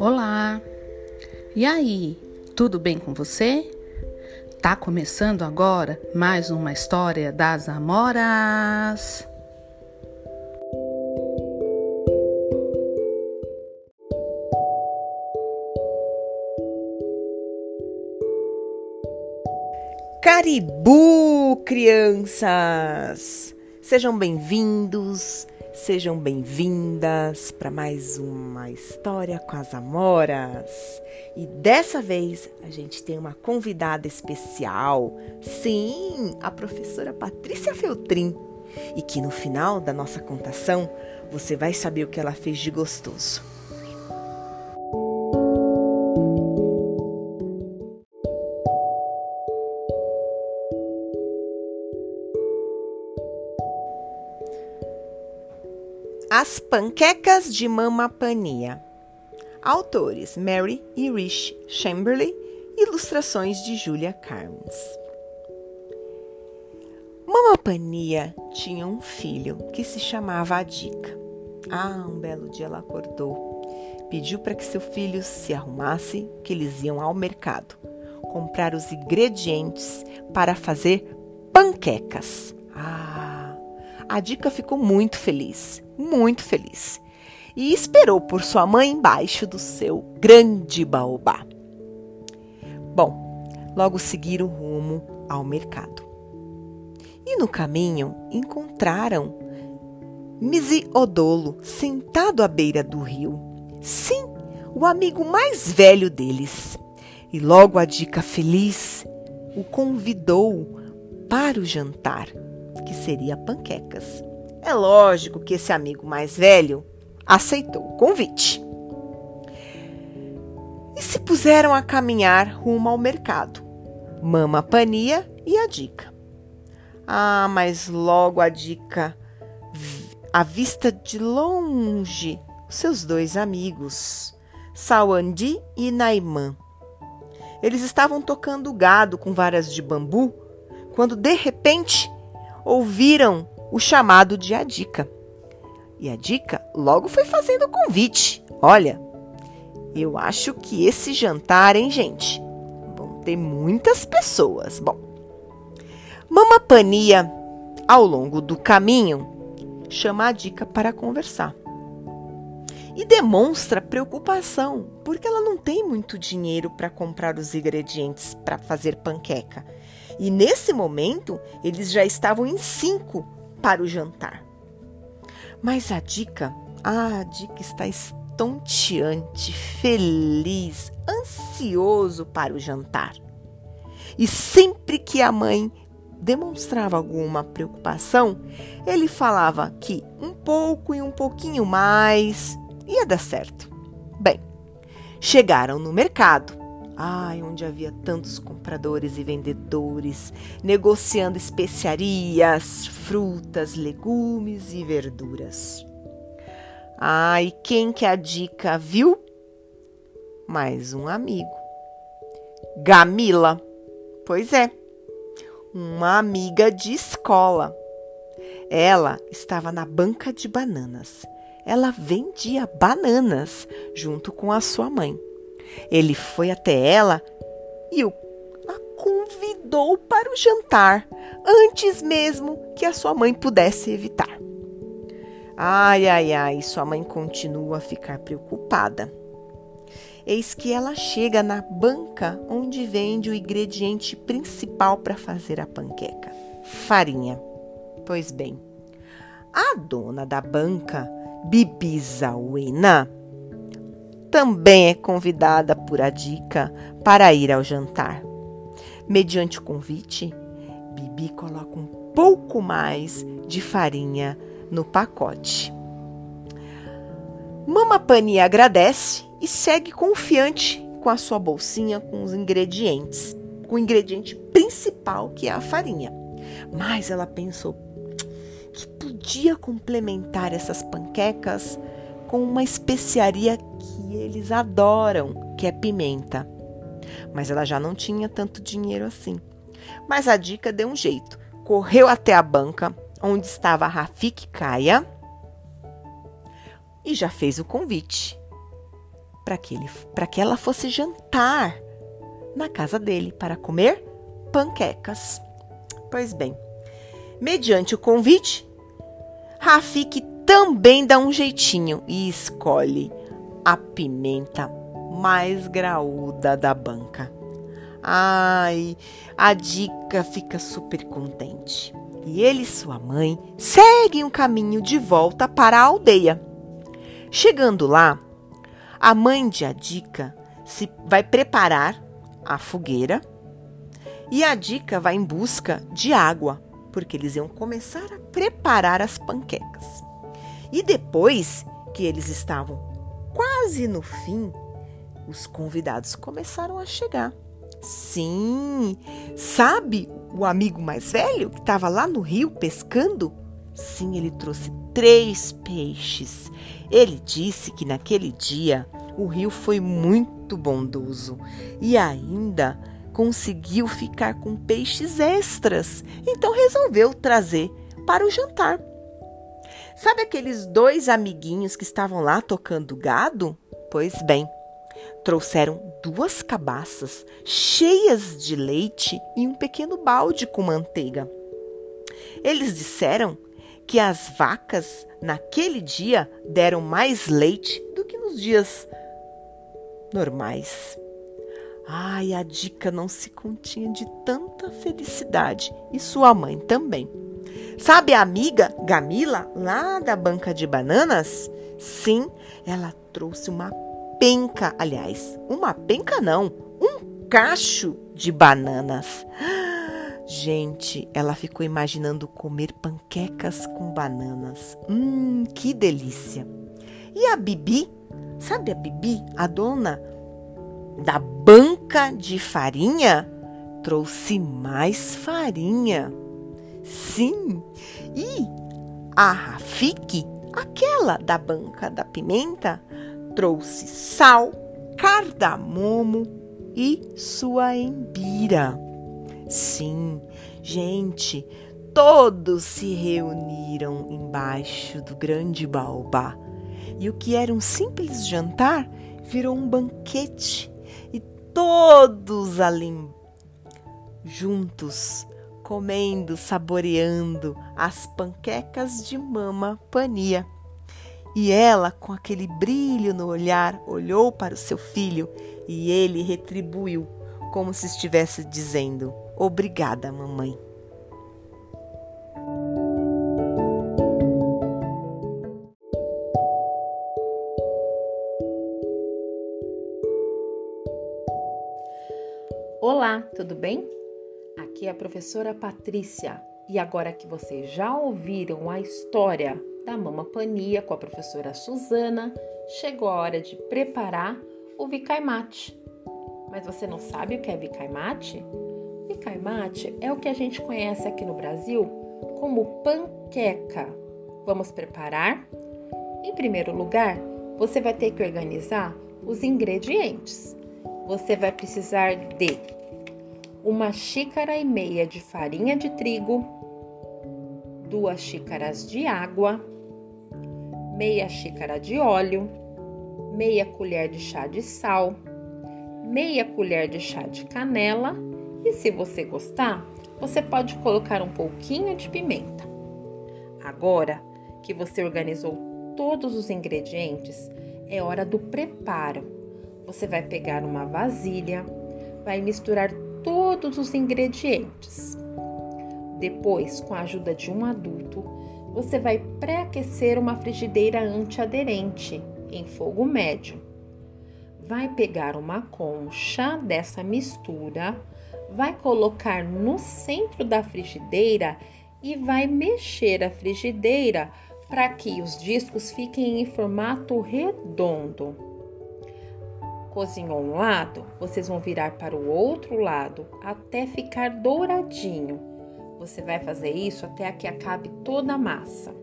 Olá! E aí, tudo bem com você? Tá começando agora mais uma história das Amoras! Caribu, crianças! Sejam bem-vindos Sejam bem-vindas para mais uma história com as Amoras. E dessa vez a gente tem uma convidada especial. Sim, a professora Patrícia Feltrin. E que no final da nossa contação você vai saber o que ela fez de gostoso. As Panquecas de Mamapania. Autores Mary e Rich Chamberlain, ilustrações de Julia Carnes. Mamapania tinha um filho que se chamava Adica. Ah, um belo dia ela acordou. Pediu para que seu filho se arrumasse, que eles iam ao mercado comprar os ingredientes para fazer panquecas. Ah, a Dica ficou muito feliz muito feliz e esperou por sua mãe embaixo do seu grande baobá. Bom, logo seguiram rumo ao mercado. E no caminho encontraram Misiodolo sentado à beira do rio. Sim, o amigo mais velho deles. E logo a dica feliz o convidou para o jantar, que seria panquecas. É lógico que esse amigo mais velho aceitou o convite. E se puseram a caminhar rumo ao mercado. Mama Pania e a Dica. Ah, mas logo a Dica, à vista de longe, seus dois amigos, Sawandi e Naimã. Eles estavam tocando gado com varas de bambu quando de repente ouviram o chamado de a dica. E a dica logo foi fazendo o convite. Olha, eu acho que esse jantar, hein, gente? Vão ter muitas pessoas. Bom, Mama Pania, ao longo do caminho, chama a dica para conversar. E demonstra preocupação, porque ela não tem muito dinheiro para comprar os ingredientes para fazer panqueca. E nesse momento, eles já estavam em cinco para o jantar. Mas a dica, ah, a dica está estonteante, feliz, ansioso para o jantar. E sempre que a mãe demonstrava alguma preocupação, ele falava que um pouco e um pouquinho mais ia dar certo. Bem, chegaram no mercado Ai, onde havia tantos compradores e vendedores negociando especiarias, frutas, legumes e verduras. Ai, quem que a dica viu? Mais um amigo. Gamila. Pois é, uma amiga de escola. Ela estava na banca de bananas. Ela vendia bananas junto com a sua mãe. Ele foi até ela e o a convidou para o jantar, antes mesmo que a sua mãe pudesse evitar. Ai, ai, ai, sua mãe continua a ficar preocupada. Eis que ela chega na banca onde vende o ingrediente principal para fazer a panqueca: farinha. Pois bem, a dona da banca, Bibi Zawena, também é convidada por a dica para ir ao jantar. Mediante o convite, Bibi coloca um pouco mais de farinha no pacote. Mama Pani agradece e segue confiante com a sua bolsinha com os ingredientes, com o ingrediente principal que é a farinha. Mas ela pensou que podia complementar essas panquecas com uma especiaria que eles adoram, que é pimenta. Mas ela já não tinha tanto dinheiro assim. Mas a dica deu um jeito. Correu até a banca onde estava a Rafik Kaya e já fez o convite para que, ele, que ela fosse jantar na casa dele para comer panquecas. Pois bem, mediante o convite, Rafik também dá um jeitinho e escolhe a pimenta mais graúda da banca. Ai, a dica fica super contente. E ele e sua mãe seguem o caminho de volta para a aldeia. Chegando lá, a mãe de Adica se vai preparar a fogueira e a Dica vai em busca de água, porque eles iam começar a preparar as panquecas. E depois que eles estavam quase no fim, os convidados começaram a chegar. Sim, sabe o amigo mais velho que estava lá no rio pescando? Sim, ele trouxe três peixes. Ele disse que naquele dia o rio foi muito bondoso e ainda conseguiu ficar com peixes extras. Então resolveu trazer para o jantar. Sabe aqueles dois amiguinhos que estavam lá tocando gado? Pois bem, trouxeram duas cabaças cheias de leite e um pequeno balde com manteiga. Eles disseram que as vacas naquele dia deram mais leite do que nos dias normais. Ai, a dica não se continha de tanta felicidade e sua mãe também. Sabe a amiga Gamila, lá da banca de bananas? Sim, ela trouxe uma penca, aliás, uma penca não, um cacho de bananas. Gente, ela ficou imaginando comer panquecas com bananas. Hum, que delícia! E a Bibi, sabe a Bibi, a dona da banca de farinha? Trouxe mais farinha. Sim, e a Rafik, aquela da banca da pimenta, trouxe sal, cardamomo e sua embira. Sim, gente, todos se reuniram embaixo do grande baobá. E o que era um simples jantar virou um banquete. E todos ali juntos, comendo, saboreando as panquecas de mama Pania. E ela, com aquele brilho no olhar, olhou para o seu filho e ele retribuiu, como se estivesse dizendo: Obrigada, mamãe. Olá, tudo bem? Aqui é a professora Patrícia e agora que vocês já ouviram a história da Mama Pania com a professora Suzana, chegou a hora de preparar o Vicaimate. Mas você não sabe o que é Vicaimate? Caimate é o que a gente conhece aqui no Brasil como panqueca. Vamos preparar? Em primeiro lugar, você vai ter que organizar os ingredientes. Você vai precisar de uma xícara e meia de farinha de trigo, duas xícaras de água, meia xícara de óleo, meia colher de chá de sal, meia colher de chá de canela e se você gostar, você pode colocar um pouquinho de pimenta. Agora que você organizou todos os ingredientes, é hora do preparo. Você vai pegar uma vasilha, vai misturar todos os ingredientes. Depois, com a ajuda de um adulto, você vai pré-aquecer uma frigideira antiaderente em fogo médio. Vai pegar uma concha dessa mistura, vai colocar no centro da frigideira e vai mexer a frigideira para que os discos fiquem em formato redondo. Cozinhou um lado, vocês vão virar para o outro lado até ficar douradinho. Você vai fazer isso até que acabe toda a massa.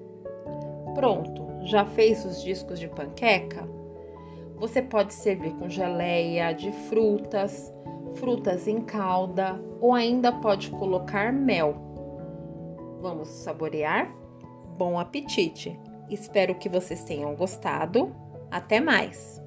Pronto, já fez os discos de panqueca? Você pode servir com geleia de frutas, frutas em calda ou ainda pode colocar mel. Vamos saborear? Bom apetite! Espero que vocês tenham gostado. Até mais!